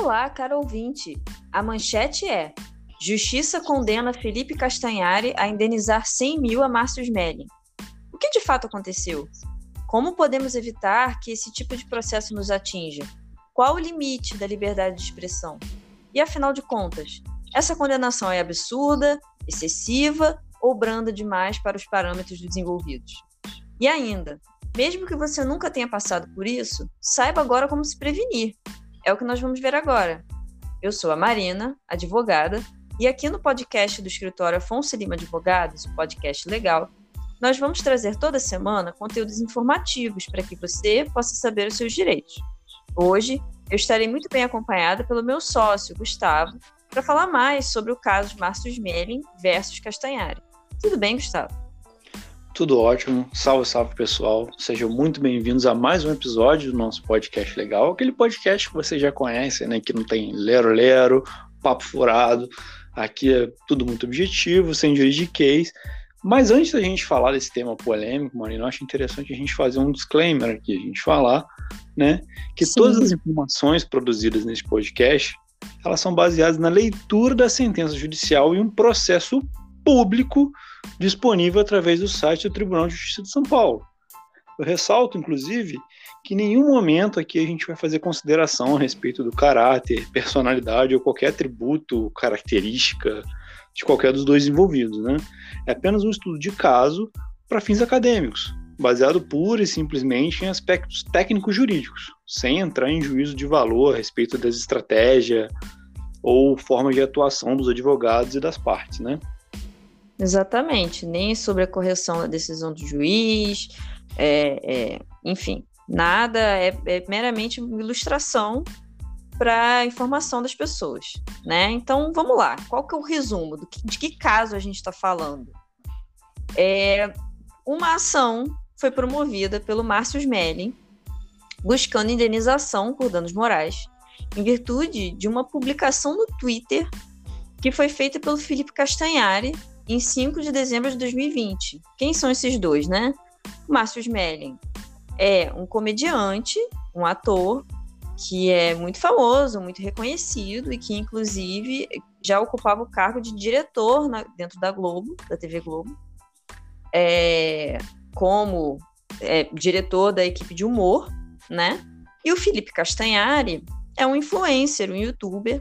Olá, caro ouvinte. A manchete é: Justiça condena Felipe Castanhari a indenizar 100 mil a Márcio Smelling. O que de fato aconteceu? Como podemos evitar que esse tipo de processo nos atinja? Qual o limite da liberdade de expressão? E afinal de contas, essa condenação é absurda, excessiva ou branda demais para os parâmetros desenvolvidos? E ainda, mesmo que você nunca tenha passado por isso, saiba agora como se prevenir. É o que nós vamos ver agora. Eu sou a Marina, advogada, e aqui no podcast do escritório Afonso Lima Advogados, o podcast legal, nós vamos trazer toda semana conteúdos informativos para que você possa saber os seus direitos. Hoje, eu estarei muito bem acompanhada pelo meu sócio, Gustavo, para falar mais sobre o caso de Márcio Smelling versus Castanhari. Tudo bem, Gustavo? Tudo ótimo. Salve, salve, pessoal. Sejam muito bem-vindos a mais um episódio do nosso podcast legal. Aquele podcast que vocês já conhecem, né? Que não tem lero-lero, papo furado. Aqui é tudo muito objetivo, sem juridiquês. Mas antes da gente falar desse tema polêmico, Marina, eu acho interessante a gente fazer um disclaimer aqui, a gente falar, né, que Sim. todas as informações produzidas nesse podcast, elas são baseadas na leitura da sentença judicial e um processo público disponível através do site do Tribunal de Justiça de São Paulo. Eu ressalto, inclusive, que em nenhum momento aqui a gente vai fazer consideração a respeito do caráter, personalidade ou qualquer atributo, característica de qualquer dos dois envolvidos, né? É apenas um estudo de caso para fins acadêmicos, baseado pura e simplesmente em aspectos técnicos jurídicos, sem entrar em juízo de valor a respeito das estratégias ou forma de atuação dos advogados e das partes, né? Exatamente, nem sobre a correção da decisão do juiz, é, é, enfim, nada, é, é meramente ilustração para informação das pessoas, né? Então, vamos lá. Qual que é o resumo do que, de que caso a gente está falando? É, uma ação foi promovida pelo Márcio Smelling, buscando indenização por danos morais, em virtude de uma publicação no Twitter que foi feita pelo Felipe Castanhari em 5 de dezembro de 2020. Quem são esses dois, né? Márcio Smelling é um comediante, um ator que é muito famoso, muito reconhecido e que, inclusive, já ocupava o cargo de diretor na, dentro da Globo, da TV Globo, é, como é, diretor da equipe de humor, né? E o Felipe Castanhari é um influencer, um youtuber,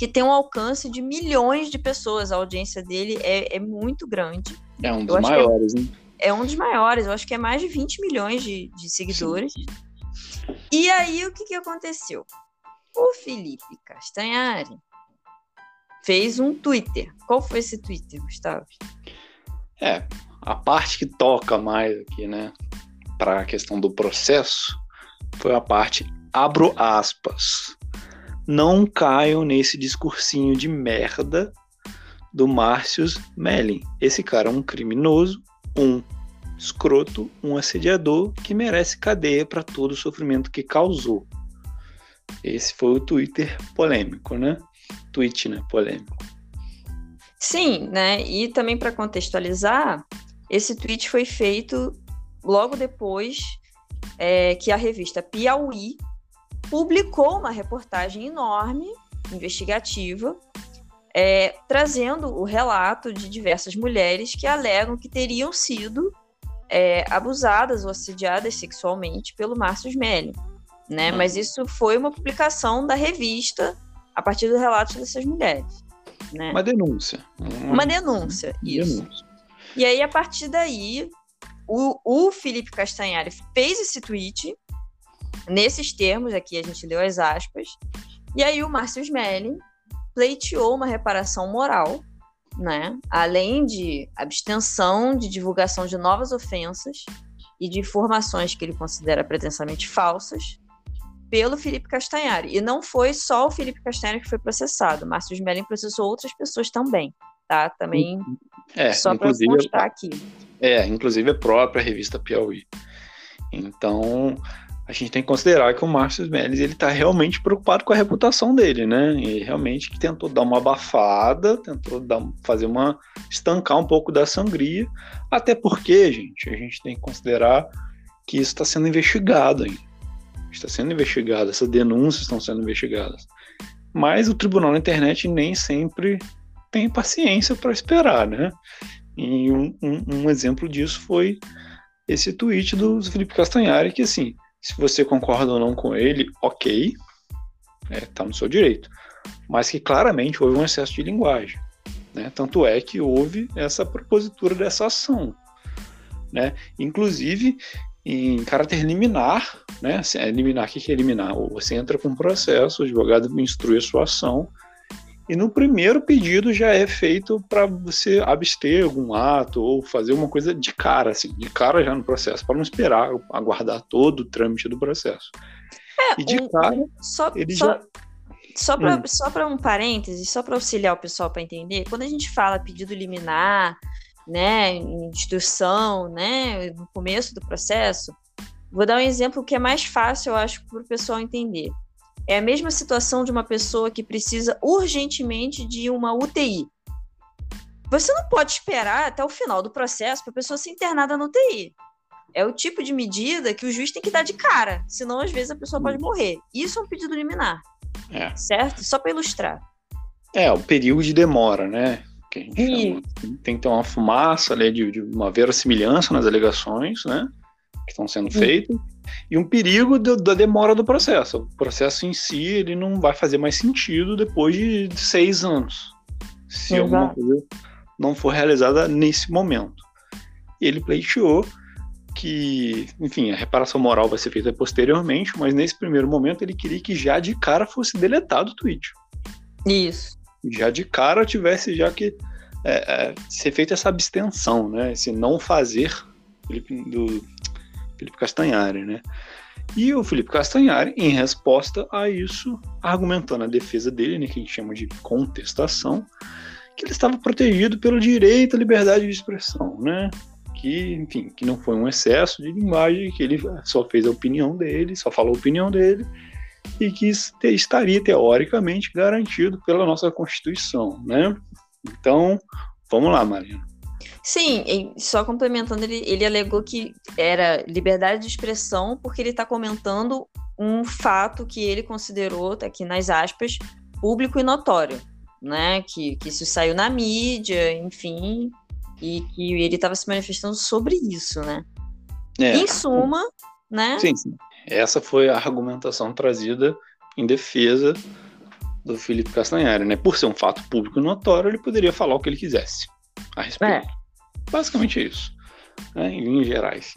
que tem um alcance de milhões de pessoas. A audiência dele é, é muito grande. É um dos é maiores, é, né? É um dos maiores, eu acho que é mais de 20 milhões de, de seguidores. Sim. E aí, o que, que aconteceu? O Felipe Castanhari fez um Twitter. Qual foi esse Twitter, Gustavo? É, a parte que toca mais aqui, né, para a questão do processo, foi a parte, abro aspas, não caiam nesse discursinho de merda do Márcio Melling. Esse cara é um criminoso, um escroto, um assediador que merece cadeia para todo o sofrimento que causou. Esse foi o Twitter polêmico, né? Tweet, né? Polêmico. Sim, né? E também para contextualizar, esse tweet foi feito logo depois é, que a revista Piauí publicou uma reportagem enorme, investigativa, é, trazendo o relato de diversas mulheres que alegam que teriam sido é, abusadas ou assediadas sexualmente pelo Márcio Smelly, né? Uhum. Mas isso foi uma publicação da revista a partir do relato dessas mulheres. Né? Uma denúncia. Uma, uma denúncia, isso. Denúncia. E aí, a partir daí, o, o Felipe Castanhari fez esse tweet, nesses termos, aqui a gente leu as aspas, e aí o Márcio Smelling pleiteou uma reparação moral né? Além de abstenção de divulgação de novas ofensas e de informações que ele considera pretensamente falsas pelo Felipe Castanhari. E não foi só o Felipe Castanhari que foi processado, Márcio Smelling processou outras pessoas também, tá? Também é, só para constar aqui. É, inclusive a própria revista Piauí. Então, a gente tem que considerar que o Márcio Melis ele está realmente preocupado com a reputação dele, né? E realmente tentou dar uma abafada, tentou dar, fazer uma estancar um pouco da sangria, até porque, gente, a gente tem que considerar que isso está sendo investigado? Está sendo investigado, essas denúncias estão sendo investigadas. Mas o tribunal na internet nem sempre tem paciência para esperar, né? E um, um, um, exemplo disso foi esse tweet do Felipe Castanhari, que assim, se você concorda ou não com ele, ok, é, tá no seu direito. Mas que claramente houve um excesso de linguagem. Né? Tanto é que houve essa propositura dessa ação. Né? Inclusive, em caráter liminar, né? É liminar, o que é eliminar? Você entra com um processo, o advogado instrui a sua ação, e no primeiro pedido já é feito para você abster algum ato ou fazer uma coisa de cara, assim, de cara já no processo, para não esperar aguardar todo o trâmite do processo. É, e de um, cara, só, ele só, já. Só para hum. só um parêntese, só para auxiliar o pessoal para entender, quando a gente fala pedido liminar, né, instrução, né, no começo do processo, vou dar um exemplo que é mais fácil, eu acho, para o pessoal entender. É a mesma situação de uma pessoa que precisa urgentemente de uma UTI. Você não pode esperar até o final do processo para a pessoa ser internada na UTI. É o tipo de medida que o juiz tem que dar de cara, senão às vezes a pessoa pode morrer. Isso é um pedido liminar. É. Certo? Só para ilustrar. É, o período de demora, né? que a gente e... chama. Tem que ter uma fumaça ali de, de uma verossimilhança nas alegações, né? Que estão sendo feitas. E um perigo do, da demora do processo. O processo em si ele não vai fazer mais sentido depois de, de seis anos. Se Exato. alguma coisa não for realizada nesse momento. Ele pleiteou que, enfim, a reparação moral vai ser feita posteriormente, mas nesse primeiro momento ele queria que já de cara fosse deletado o tweet. Isso já de cara tivesse já que é, é, ser feita essa abstenção, né? Esse não fazer do Felipe Castanhari, né? E o Felipe Castanhari, em resposta a isso, argumentando a defesa dele, né, que a gente chama de contestação, que ele estava protegido pelo direito à liberdade de expressão, né? Que, enfim, que não foi um excesso de linguagem, que ele só fez a opinião dele, só falou a opinião dele, e que estaria teoricamente garantido pela nossa Constituição, né? Então, vamos lá, Marina. Sim, só complementando, ele, ele alegou que era liberdade de expressão porque ele está comentando um fato que ele considerou, tá aqui nas aspas, público e notório, né? Que, que isso saiu na mídia, enfim, e que ele estava se manifestando sobre isso, né? É. Em suma, né? Sim, sim. Essa foi a argumentação trazida em defesa do Felipe Castanhari, né? Por ser um fato público notório, ele poderia falar o que ele quisesse a respeito. É. Basicamente é isso, né? em linhas gerais.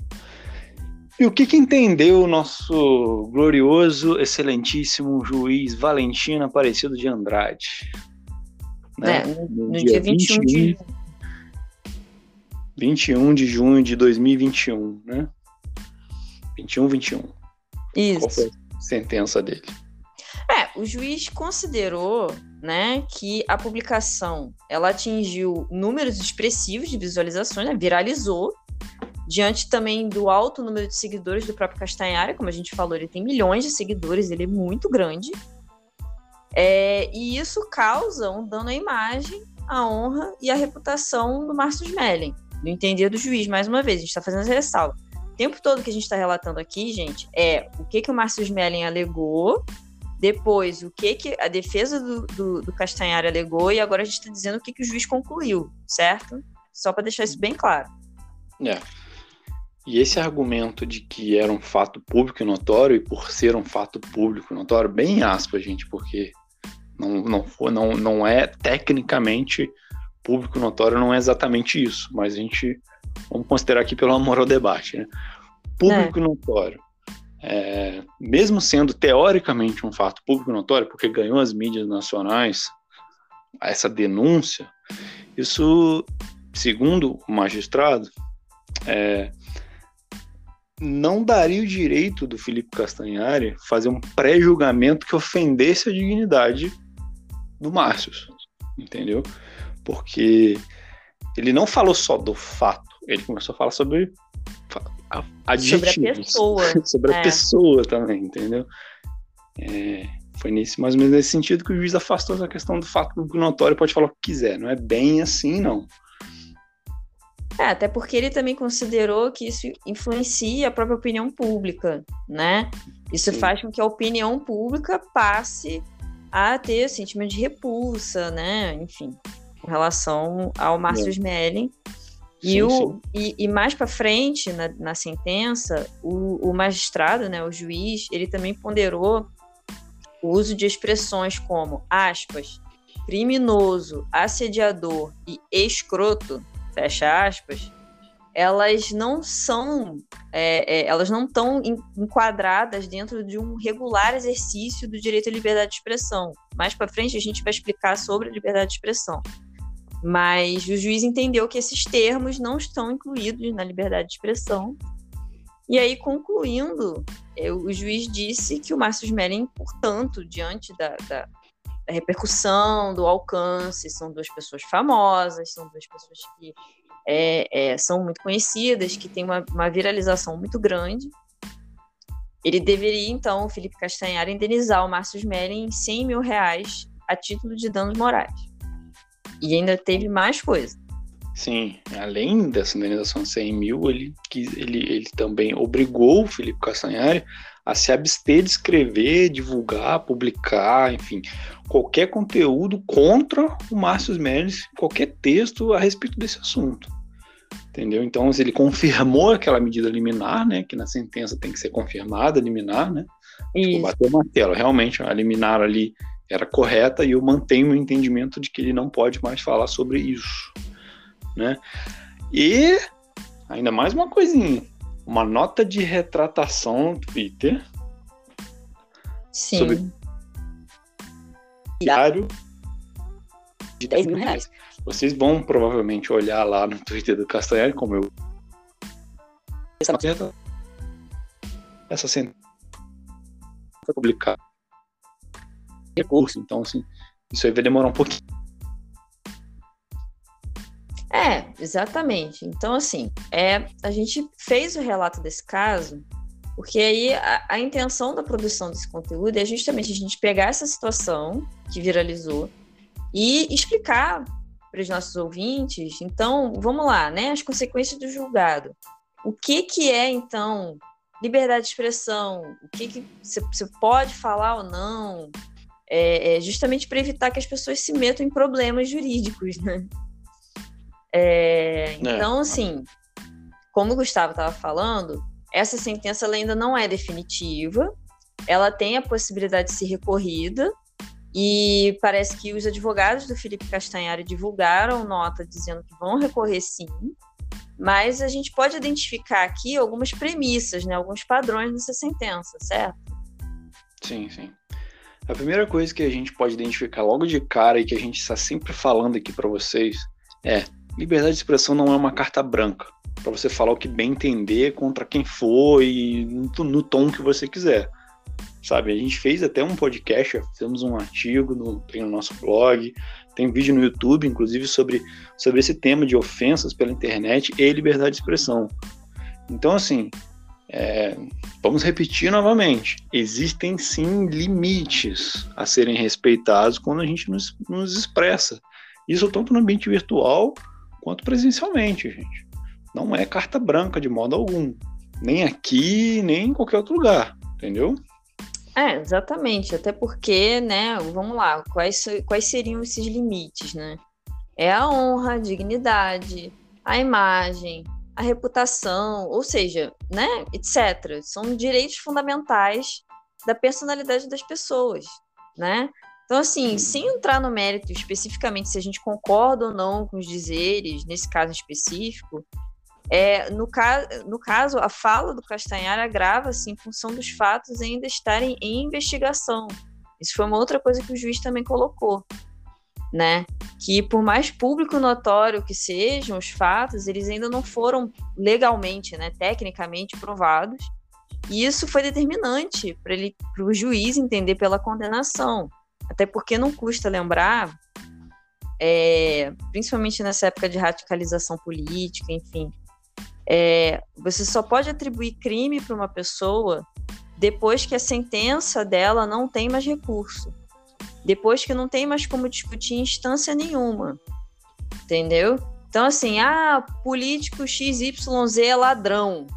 E o que, que entendeu o nosso glorioso, excelentíssimo juiz Valentino Aparecido de Andrade? Né? É, no, no, dia, dia 21 de... 21 de junho de 2021, né? 21, 21. Isso. Qual foi a sentença dele? É, o juiz considerou, né, que a publicação ela atingiu números expressivos de visualizações, né, viralizou, diante também do alto número de seguidores do próprio Castanhari, como a gente falou, ele tem milhões de seguidores, ele é muito grande. É, e isso causa um dano à imagem, à honra e à reputação do Márcio Smelling, no entender do juiz, mais uma vez, a gente está fazendo essa ressalva. O tempo todo que a gente está relatando aqui, gente, é o que, que o Márcio Smelling alegou, depois o que, que a defesa do, do, do Castanhari alegou, e agora a gente está dizendo o que, que o juiz concluiu, certo? Só para deixar isso bem claro. É. E esse argumento de que era um fato público e notório, e por ser um fato público e notório, bem aspas, gente, porque não, não, for, não, não é tecnicamente público notório, não é exatamente isso, mas a gente vamos considerar aqui pelo amor ao debate, né? Público é. notório. É, mesmo sendo teoricamente um fato público notório, porque ganhou as mídias nacionais essa denúncia, isso, segundo o magistrado, é, não daria o direito do Felipe Castanhari fazer um pré-julgamento que ofendesse a dignidade do Márcio, entendeu? Porque ele não falou só do fato, ele começou a falar sobre adjetivos. Sobre a pessoa. sobre a é. pessoa também, entendeu? É, foi nesse, mais ou menos nesse sentido que o juiz afastou essa questão do fato do notório pode falar o que quiser. Não é bem assim, não. É, até porque ele também considerou que isso influencia a própria opinião pública, né? Isso Sim. faz com que a opinião pública passe a ter sentimento de repulsa, né? Enfim, com relação ao Márcio é. Smelling. E, sim, o, sim. E, e, mais para frente, na, na sentença, o, o, magistrado, né, o juiz, ele também ponderou o uso de expressões como, aspas, criminoso, assediador e escroto, fecha aspas, elas não são, é, é, elas não estão enquadradas dentro de um regular exercício do direito à liberdade de expressão. Mais para frente a gente vai explicar sobre a liberdade de expressão. Mas o juiz entendeu que esses termos não estão incluídos na liberdade de expressão. E aí, concluindo, o juiz disse que o Márcio Smelling, portanto, diante da, da, da repercussão, do alcance, são duas pessoas famosas, são duas pessoas que é, é, são muito conhecidas, que têm uma, uma, viralização muito grande. Ele deveria, então, o Felipe Castanhar, indenizar o Márcio Smelling em 100 mil reais a título de danos morais. E ainda teve mais coisa. Sim, além dessa indenização de 100 mil, ele, ele, ele também obrigou o Felipe Castanhari a se abster de escrever, divulgar, publicar, enfim, qualquer conteúdo contra o Márcio Meirelles, qualquer texto a respeito desse assunto. Entendeu? Então, ele confirmou aquela medida liminar, né, que na sentença tem que ser confirmada, liminar, né? Tipo, bateu o martelo. Realmente, a liminar ali era correta e eu mantenho o entendimento de que ele não pode mais falar sobre isso, né? E ainda mais uma coisinha, uma nota de retratação no Twitter Sim. sobre diário de 10 mil reais. Vocês vão provavelmente olhar lá no Twitter do Castanhari, como eu. Essa nota essa sentença foi publicada recurso, então assim, isso aí vai demorar um pouquinho. É, exatamente. Então, assim, é, a gente fez o relato desse caso, porque aí a, a intenção da produção desse conteúdo é justamente a gente pegar essa situação que viralizou e explicar para os nossos ouvintes. Então, vamos lá, né? As consequências do julgado. O que, que é, então, liberdade de expressão? O que, que você pode falar ou não? É, é justamente para evitar que as pessoas se metam em problemas jurídicos, né? É, é. então, assim, como o Gustavo estava falando, essa sentença ainda não é definitiva, ela tem a possibilidade de ser recorrida, e parece que os advogados do Felipe Castanhari divulgaram nota dizendo que vão recorrer sim, mas a gente pode identificar aqui algumas premissas, né, alguns padrões nessa sentença, certo? Sim, sim. A primeira coisa que a gente pode identificar logo de cara e que a gente está sempre falando aqui para vocês é liberdade de expressão não é uma carta branca para você falar o que bem entender contra quem for e no, no, tom que você quiser. Sabe, a gente fez até um podcast, fizemos um artigo no, tem no nosso blog, tem vídeo no YouTube, inclusive, sobre, sobre esse tema de ofensas pela internet e liberdade de expressão. Então, assim, é, vamos repetir novamente: existem sim limites a serem respeitados quando a gente nos, nos expressa. Isso tanto no ambiente virtual quanto presencialmente, gente. Não é carta branca de modo algum. Nem aqui, nem em qualquer outro lugar, entendeu? É, exatamente. Até porque, né, vamos lá, quais, quais seriam esses limites, né? É a honra, a dignidade, a imagem, a reputação, ou seja, né, etc. São direitos fundamentais da personalidade das pessoas, né? Então, assim, sem entrar no mérito especificamente se a gente concorda ou não com os dizeres, nesse caso específico, é, no, ca no caso, a fala do Castanhar agrava-se em função dos fatos ainda estarem em investigação. Isso foi uma outra coisa que o juiz também colocou né? Que por mais público notório que sejam os fatos, eles ainda não foram legalmente, né, tecnicamente provados. E isso foi determinante para ele, para o juiz entender pela condenação. Até porque não custa lembrar, é, principalmente nessa época de radicalização política, enfim, é, você só pode atribuir crime para uma pessoa depois que a sentença dela não tem mais recurso depois que não tem mais como discutir em instância nenhuma. Entendeu? Então, assim, ah, político XYZ é ladrão.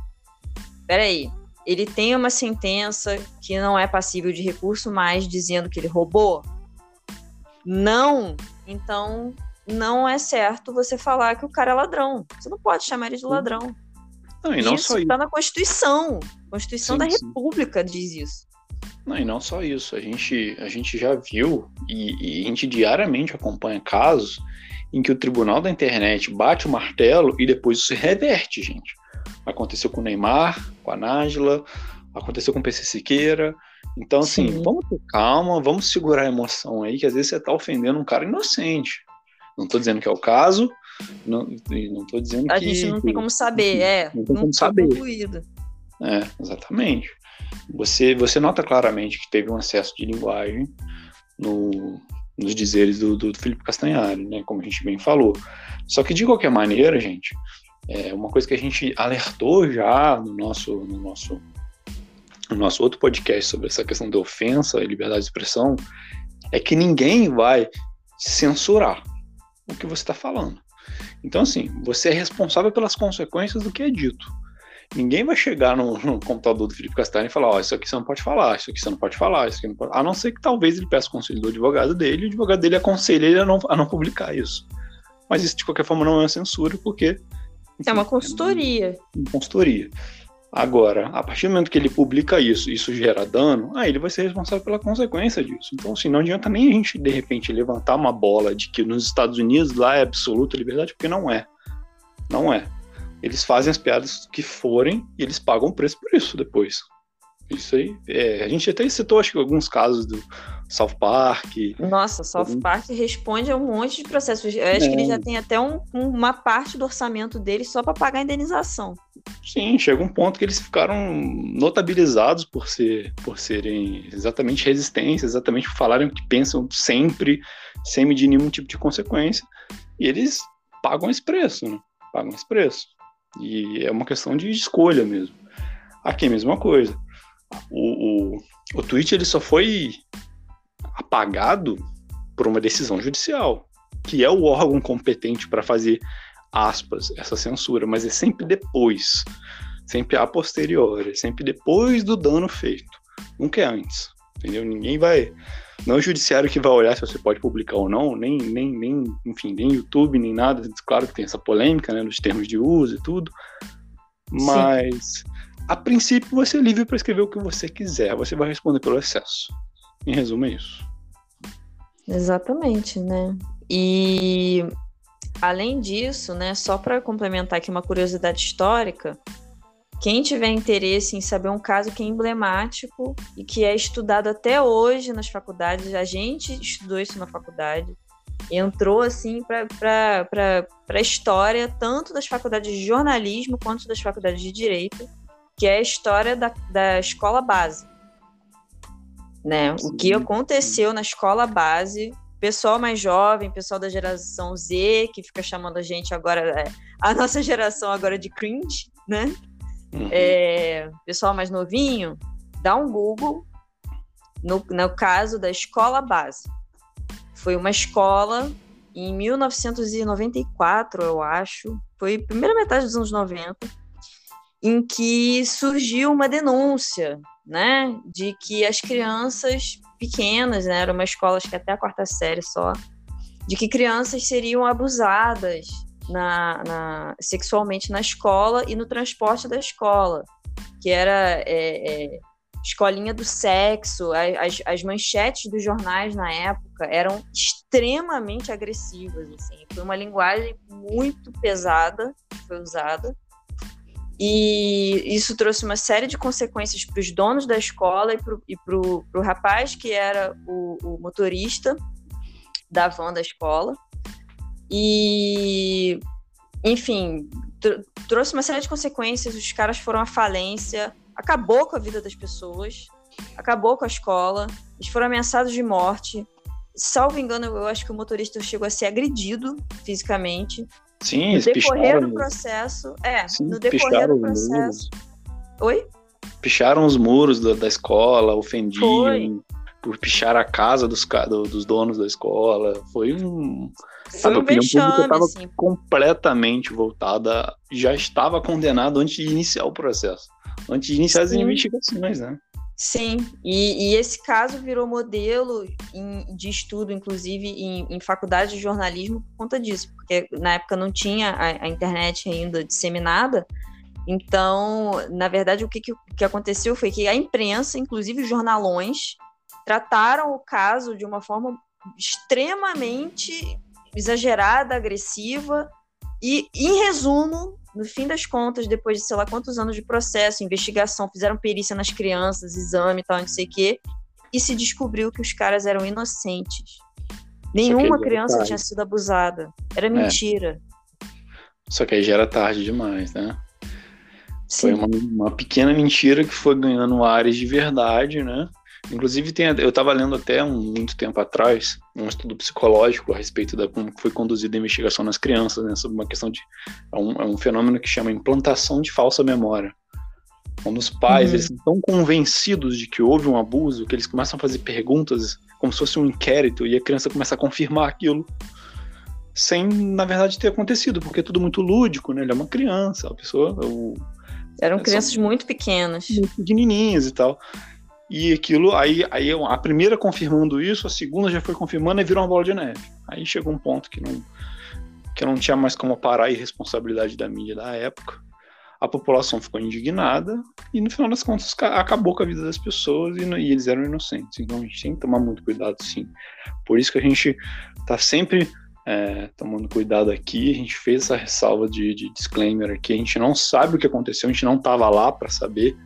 Peraí, ele tem uma sentença que não é passível de recurso mais dizendo que ele roubou? não, então não é certo você falar que o cara é ladrão. Você não pode chamar ele de ladrão. Não, e não isso está na Constituição. A Constituição Sim, da sim. República diz isso. Não, e não só isso, a gente, a gente já viu e, e a gente diariamente acompanha casos em que o tribunal da internet bate o martelo e depois isso se reverte, gente. Aconteceu com o Neymar, com a Nájila, aconteceu com o PC Siqueira. Então, assim, Sim. vamos ter calma, vamos segurar a emoção aí, que às vezes você tá ofendendo um cara inocente. Não tô dizendo que é o caso, não, não tô dizendo A que. gente não tem como saber, é. Não tem como foi saber. concluído. É, exatamente. Você, você nota claramente que teve um excesso de linguagem no, nos dizeres do, do Felipe Castanhari, né? Como a gente bem falou. Só que de qualquer maneira, gente, é uma coisa que a gente alertou já no nosso, no nosso, no nosso outro podcast sobre essa questão da ofensa e liberdade de expressão é que ninguém vai censurar o que você está falando. Então, assim, você é responsável pelas consequências do que é dito. Ninguém vai chegar no, no computador do Felipe Castanho e falar: Ó, isso aqui você não pode falar, isso aqui você não pode falar, isso aqui não pode. A não ser que talvez ele peça o conselho do advogado dele e o advogado dele aconselhe ele a não, a não publicar isso. Mas isso, de qualquer forma, não é uma censura, porque. É uma enfim, consultoria. uma consultoria. Agora, a partir do momento que ele publica isso, isso gera dano, aí ele vai ser responsável pela consequência disso. Então, assim, não adianta nem a gente, de repente, levantar uma bola de que nos Estados Unidos lá é absoluta liberdade, porque não é. Não é. Eles fazem as piadas que forem e eles pagam o preço por isso depois. Isso aí. é, a gente até citou, acho que, alguns casos do South Park. Nossa, South Uhum. Park responde a um monte de processos. Eu acho que ele É. já tem até um- uma parte do orçamento dele só para pagar a indenização. Sim, chega um ponto que eles ficaram notabilizados por, ser, por serem exatamente resistentes, exatamente por falarem o que pensam sempre, sem medir nenhum tipo de consequência. E eles pagam esse preço, né? Pagam esse preço. E é uma questão de escolha mesmo. Aqui mesma coisa. O, o, o tweet ele só foi apagado por uma decisão judicial, que é o órgão competente para fazer aspas, essa censura, mas é sempre depois, sempre a posteriori, é sempre depois do dano feito, nunca é antes, entendeu? Ninguém vai, não é o judiciário que vai olhar se você pode publicar ou não, nem, nem, nem enfim, nem YouTube, nem nada, claro que tem essa polêmica, né, nos termos de uso e tudo, mas a princípio você é livre para escrever o que você quiser, você vai responder pelo excesso. Em resumo é isso. Exatamente, né? E além disso, né, só para complementar aqui uma curiosidade histórica, quem tiver interesse em saber um caso que é emblemático e que é estudado até hoje nas faculdades, a gente estudou isso na faculdade, entrou assim para a história tanto das faculdades de jornalismo quanto das faculdades de direito, que é a história da, da escola base. Né? O que aconteceu na escola base, pessoal mais jovem, pessoal da geração Z, que fica chamando a gente agora, é, a nossa geração agora de cringe, né? Uhum. É, pessoal mais novinho, dá um Google no, no caso da escola base. Foi uma escola em 1994, eu acho, foi primeira metade dos anos 90, em que surgiu uma denúncia, né, de que as crianças pequenas, né, era uma escola acho que até a quarta série só, de que crianças seriam abusadas na, na, sexualmente na escola e no transporte da escola, que era é, é, escolinha do sexo, as, as manchetes dos jornais na época eram extremamente agressivas, assim, foi uma linguagem muito pesada que foi usada, e isso trouxe uma série de consequências para os donos da escola e para o rapaz que era o, o motorista da van da escola, e, enfim, tr trouxe uma série de consequências. Os caras foram à falência, acabou com a vida das pessoas, acabou com a escola, eles foram ameaçados de morte. Salvo engano, eu acho que o motorista chegou a ser agredido fisicamente. Sim, no decorrer do processo. É, sim, no decorrer do processo. Oi? Picharam os muros da, da escola, ofendiam, Foi. por pichar a casa dos, do- dos donos da escola. Foi um. Foi a um opinião pública estava assim. completamente voltada. Já estava condenado antes de iniciar o processo. Antes de iniciar as Sim. investigações, né? Sim, e, e, esse caso virou modelo em, de estudo, inclusive em, em, faculdade de jornalismo, por conta disso, porque na época não tinha a, a internet ainda disseminada. Então, na verdade, o que, que, que aconteceu foi que a imprensa, inclusive os jornalões, trataram o caso de uma forma extremamente exagerada, agressiva, e, em resumo, no fim das contas, depois de sei lá quantos anos de processo, investigação, fizeram perícia nas crianças, exame e tal, não sei o quê, e se descobriu que os caras eram inocentes. Nenhuma criança tinha sido abusada. Era é. mentira. É. Só que aí já era tarde demais, né? Sim. Foi uma, uma pequena mentira que foi ganhando áreas de verdade, né? Inclusive, tem, eu estava lendo até um, muito tempo atrás um estudo psicológico a respeito da como foi conduzida a investigação nas crianças, né, sobre uma questão de. É um, é um, fenômeno que chama implantação de falsa memória. Quando os pais uhum. eles estão convencidos de que houve um abuso, que eles começam a fazer perguntas como se fosse um inquérito e a criança começa a confirmar aquilo sem, na verdade, ter acontecido, porque é tudo muito lúdico, né? Ele é uma criança, a pessoa. O, Eram crianças muito pequenas. Muito pequenininhas e tal. E aquilo, aí, aí a primeira confirmando isso, a segunda já foi confirmando e virou uma bola de neve. Aí chegou um ponto que não, que não tinha mais como parar a irresponsabilidade da mídia da época. A população ficou indignada e no final das contas acabou com a vida das pessoas e, e eles eram inocentes. Então a gente tem que tomar muito cuidado, sim. Por isso que a gente está sempre é, tomando cuidado aqui. A gente fez essa ressalva de, de disclaimer aqui. A gente não sabe o que aconteceu, a gente não estava lá para saber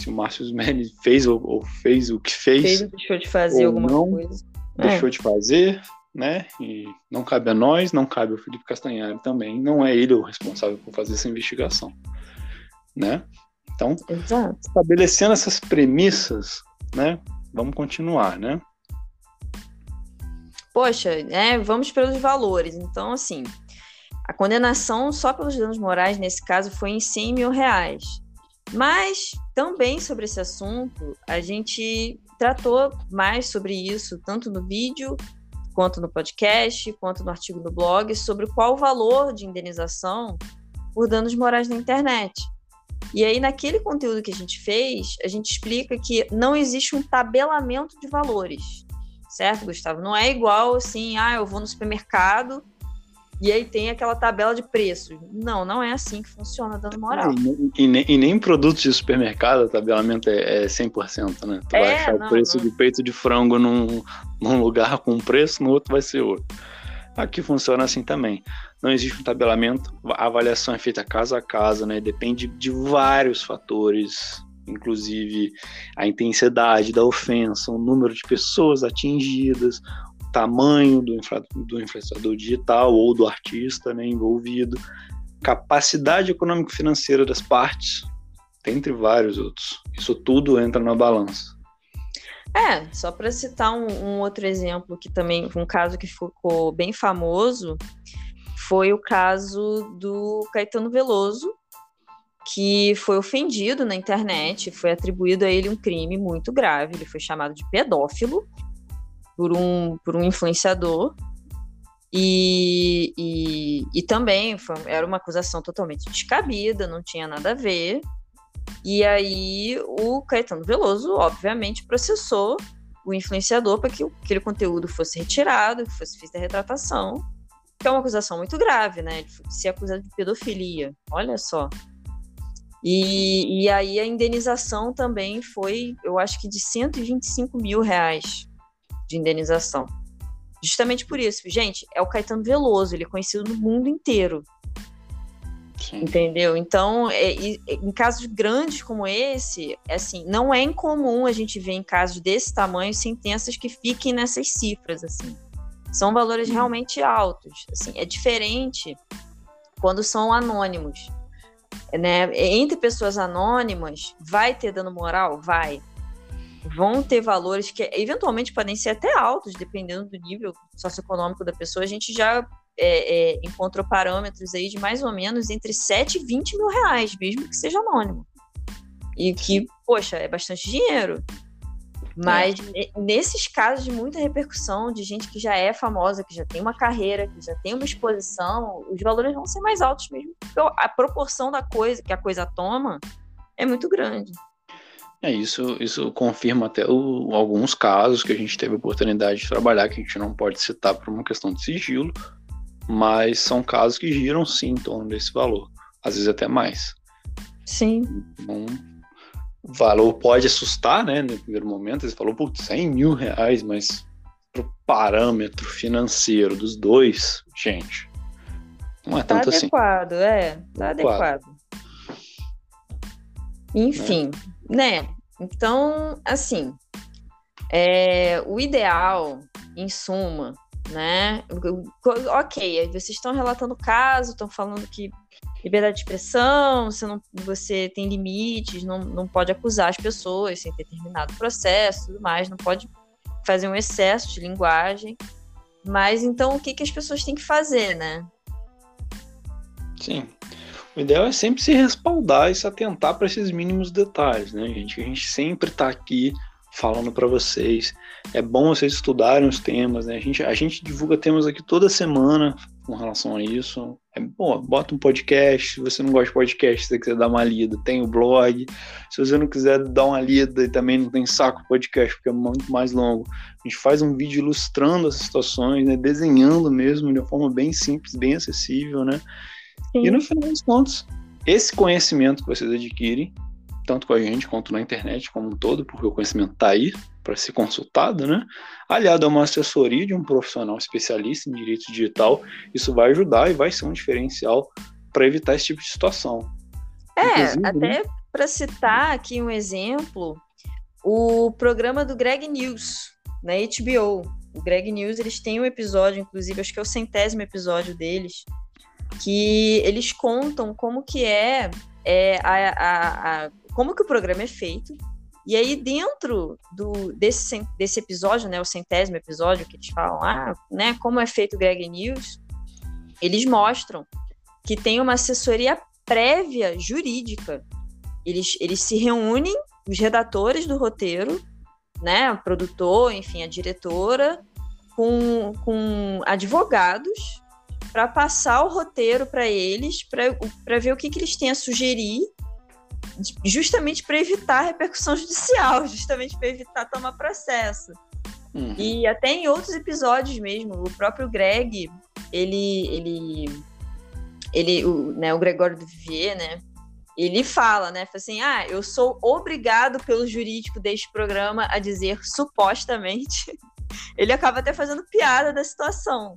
se o Márcio Smelly fez ou, ou, fez o que fez. Fez ou deixou de fazer alguma não, coisa. Deixou é. de fazer, né? E não cabe a nós, não cabe ao Felipe Castanhari também. Não é ele o responsável por fazer essa investigação, né? Então, Exato. estabelecendo essas premissas, né? Vamos continuar, né? Poxa, né? Vamos pelos valores. Então, assim, a condenação só pelos danos morais, nesse caso, foi em 100 mil reais. Mas também sobre esse assunto, a gente tratou mais sobre isso, tanto no vídeo, quanto no podcast, quanto no artigo do blog, sobre qual o valor de indenização por danos morais na internet. E aí, naquele conteúdo que a gente fez, a gente explica que não existe um tabelamento de valores, certo, Gustavo? Não é igual assim, ah, eu vou no supermercado e aí tem aquela tabela de preços. Não, não é assim que funciona dando moral. E, nem, e nem produtos de supermercado, o tabelamento é, é 100%, né? Tu é, vai achar não, o preço não. de peito de frango num, num lugar com um preço, no outro vai ser outro. Aqui funciona assim também. Não existe um tabelamento, a avaliação é feita caso a caso, né? Depende de vários fatores, inclusive a intensidade da ofensa, o número de pessoas atingidas, tamanho do, infra, do influenciador digital ou do artista né, envolvido, capacidade econômico-financeira das partes, dentre vários outros. Isso tudo entra na balança. É, só para citar um, um, outro exemplo que também, um caso que ficou bem famoso, foi o caso do Caetano Veloso, que foi ofendido na internet, foi atribuído a ele um crime muito grave, ele foi chamado de pedófilo, por um, por um influenciador. E, e, e também foi, era uma acusação totalmente descabida, não tinha nada a ver. E aí o Caetano Veloso, obviamente, processou o influenciador para que aquele conteúdo fosse retirado, que fosse feita a retratação, que é uma acusação muito grave, né? Ele se acusado de pedofilia, olha só. E, e aí a indenização também foi, eu acho que de 125 mil reais de indenização. Justamente por isso, gente, é o Caetano Veloso, ele é conhecido no mundo inteiro. Sim. Entendeu? Então, é, é, em casos grandes como esse, é assim, não é incomum a gente ver em casos desse tamanho sentenças que fiquem nessas cifras, assim. São valores uhum. realmente altos. Assim, é diferente quando são anônimos. Né? Entre pessoas anônimas, vai ter dano moral? Vai vão ter valores que eventualmente podem ser até altos, dependendo do nível socioeconômico da pessoa. A gente já é, é, encontrou parâmetros aí de mais ou menos entre 7 e 20 mil reais, mesmo que seja anônimo. E que, poxa, é bastante dinheiro. Mas é. nesses casos de muita repercussão, de gente que já é famosa, que já tem uma carreira, que já tem uma exposição, os valores vão ser mais altos mesmo. Porque a proporção da coisa que a coisa toma é muito grande. É isso, isso confirma até o, alguns casos que a gente teve oportunidade de trabalhar, que a gente não pode citar por uma questão de sigilo, mas são casos que giram sim em torno desse valor, às vezes até mais. Sim. Então, o valor pode assustar, né? No primeiro momento, você falou, putz, 100 mil reais, mas pro parâmetro financeiro dos dois, gente, não é tá tanto assim. adequado, é, tá adequado. adequado. Enfim, né? Então, assim, é, o ideal, em suma, né? Ok, vocês estão relatando o caso, estão falando que liberdade de expressão, você, não, você tem limites, não, não pode acusar as pessoas sem ter terminado o processo tudo mais, não pode fazer um excesso de linguagem. Mas então o que, que as pessoas têm que fazer, né? Sim. O ideal é sempre se respaldar e se atentar para esses mínimos detalhes, né, gente? A gente sempre está aqui falando para vocês. É bom vocês estudarem os temas, né? A gente, a gente divulga temas aqui toda semana com relação a isso. É bom, bota um podcast. Se você não gosta de podcast, se você quiser dar uma lida, tem o blog. Se você não quiser dar uma lida e também não tem saco podcast, porque é muito mais longo, a gente faz um vídeo ilustrando as situações, né? Desenhando mesmo de uma forma bem simples, bem acessível, né? Sim. E no final dos contos, esse conhecimento que vocês adquirem, tanto com a gente quanto na internet como um todo, porque o conhecimento está aí para ser consultado, né? Aliado a uma assessoria de um profissional especialista em direito digital, isso vai ajudar e vai ser um diferencial para evitar esse tipo de situação. É, até né? para citar aqui um exemplo, o programa do Greg News na HBO. O Greg News, eles têm um episódio, inclusive, acho que é o centésimo episódio deles, que eles contam como que é, é a, a, a, como que o programa é feito. E aí, dentro do, desse, desse episódio, né, o centésimo episódio que eles falam, ah, né, como é feito o Greg News, eles mostram que tem uma assessoria prévia jurídica. Eles, eles se reúnem, os redatores do roteiro, né, o produtor, enfim, a diretora, com, com advogados para passar o roteiro para eles, para ver o que, que eles têm a sugerir, justamente para evitar repercussão judicial, justamente para evitar tomar processo. Uhum. E até em outros episódios mesmo, o próprio Greg, ele, ele, ele, o, né, o Gregório do Vivier, né? Ele fala, né? Assim, ah, eu sou obrigado pelo jurídico deste programa a dizer supostamente. Ele acaba até fazendo piada da situação.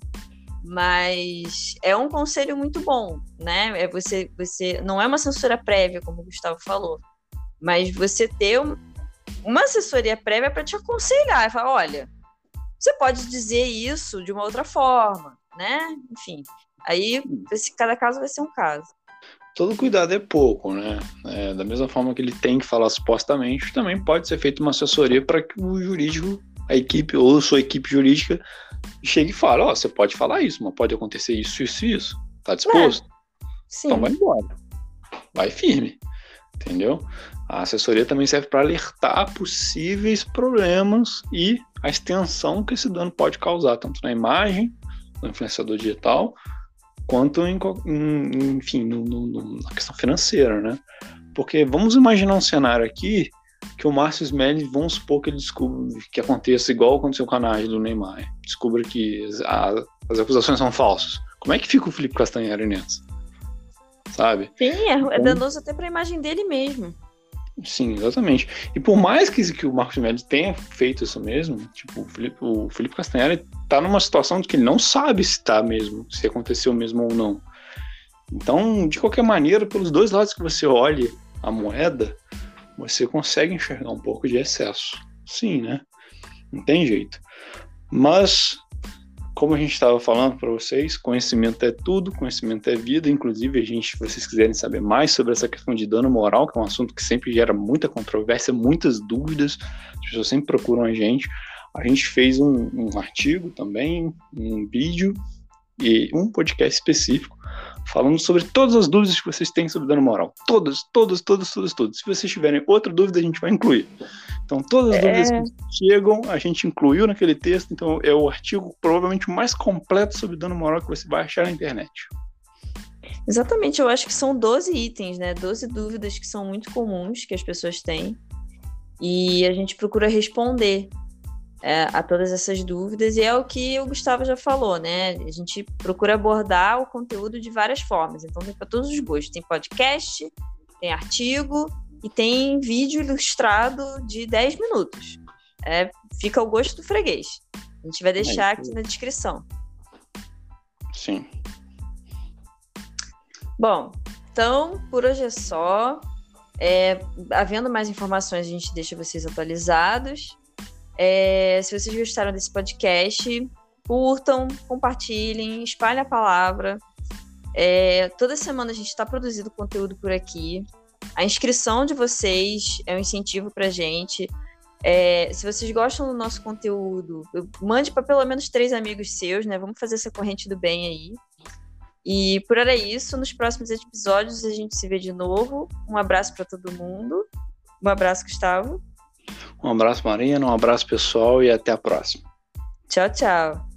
Mas é um conselho muito bom, né? É você, você não é uma censura prévia, como o Gustavo falou, mas você ter uma assessoria prévia para te aconselhar, falar, olha, você pode dizer isso de uma outra forma, né? Enfim, aí esse, cada caso vai ser um caso. Todo cuidado é pouco, né? É, da mesma forma que ele tem que falar supostamente, também pode ser feita uma assessoria para que o jurídico, a equipe ou sua equipe jurídica chega e fala, ó, oh, você pode falar isso, mas pode acontecer isso, isso e isso. Tá disposto? É. Então vai embora. Vai firme. Entendeu? A assessoria também serve para alertar possíveis problemas e a extensão que esse dano pode causar, tanto na imagem do influenciador digital, quanto em, enfim, no, no, na questão financeira, né? Porque vamos imaginar um cenário aqui que o Márcio Smelly, vamos supor que ele descubra que aconteça igual aconteceu com a Nádia do Neymar, descubra que a, as acusações são falsas. Como é que fica o Felipe Castanheira nessa? Sabe? Sim, é, é então danoso até para a imagem dele mesmo. Sim, exatamente. E por mais que, que o Marcos Melli tenha feito isso mesmo, tipo, o Felipe, o Felipe Castanheira tá numa situação de que ele não sabe se tá mesmo, se aconteceu mesmo ou não. Então, de qualquer maneira, pelos dois lados que você olhe a moeda, você consegue enxergar um pouco de excesso. Sim, né? Não tem jeito. Mas, como a gente estava falando para vocês, conhecimento é tudo, conhecimento é vida. Inclusive, a gente, se vocês quiserem saber mais sobre essa questão de dano moral, que é um assunto que sempre gera muita controvérsia, muitas dúvidas, as pessoas sempre procuram a gente. A gente fez um, um artigo também, um vídeo e um podcast específico falando sobre todas as dúvidas que vocês têm sobre dano moral. Todas, todas, todas, todas, todas. Se vocês tiverem outra dúvida, a gente vai incluir. Então, todas as é... dúvidas que chegam, a gente incluiu naquele texto. Então, é o artigo provavelmente mais completo sobre dano moral que você vai achar na internet. Exatamente, eu acho que são 12 itens, né? 12 dúvidas que são muito comuns que as pessoas têm. e a gente procura responder é, a todas essas dúvidas, e é o que o Gustavo já falou, né? A gente procura abordar o conteúdo de várias formas, então tem para todos os gostos. Tem podcast, tem artigo e tem vídeo ilustrado de 10 minutos. É, fica ao gosto do freguês. A gente vai deixar é aqui na descrição. Sim. Bom, então por hoje é só. É, havendo mais informações, a gente deixa vocês atualizados. É, se vocês gostaram desse podcast, curtam, compartilhem, espalhem a palavra. É, toda semana a gente está produzindo conteúdo por aqui. A inscrição de vocês é um incentivo para gente. É, se vocês gostam do nosso conteúdo, mande para pelo menos três amigos seus, né? Vamos fazer essa corrente do bem aí. E por era isso. Nos próximos episódios a gente se vê de novo. Um abraço para todo mundo. Um abraço, Gustavo. Um abraço, Marina. Um abraço, pessoal, e até a próxima. Tchau, tchau.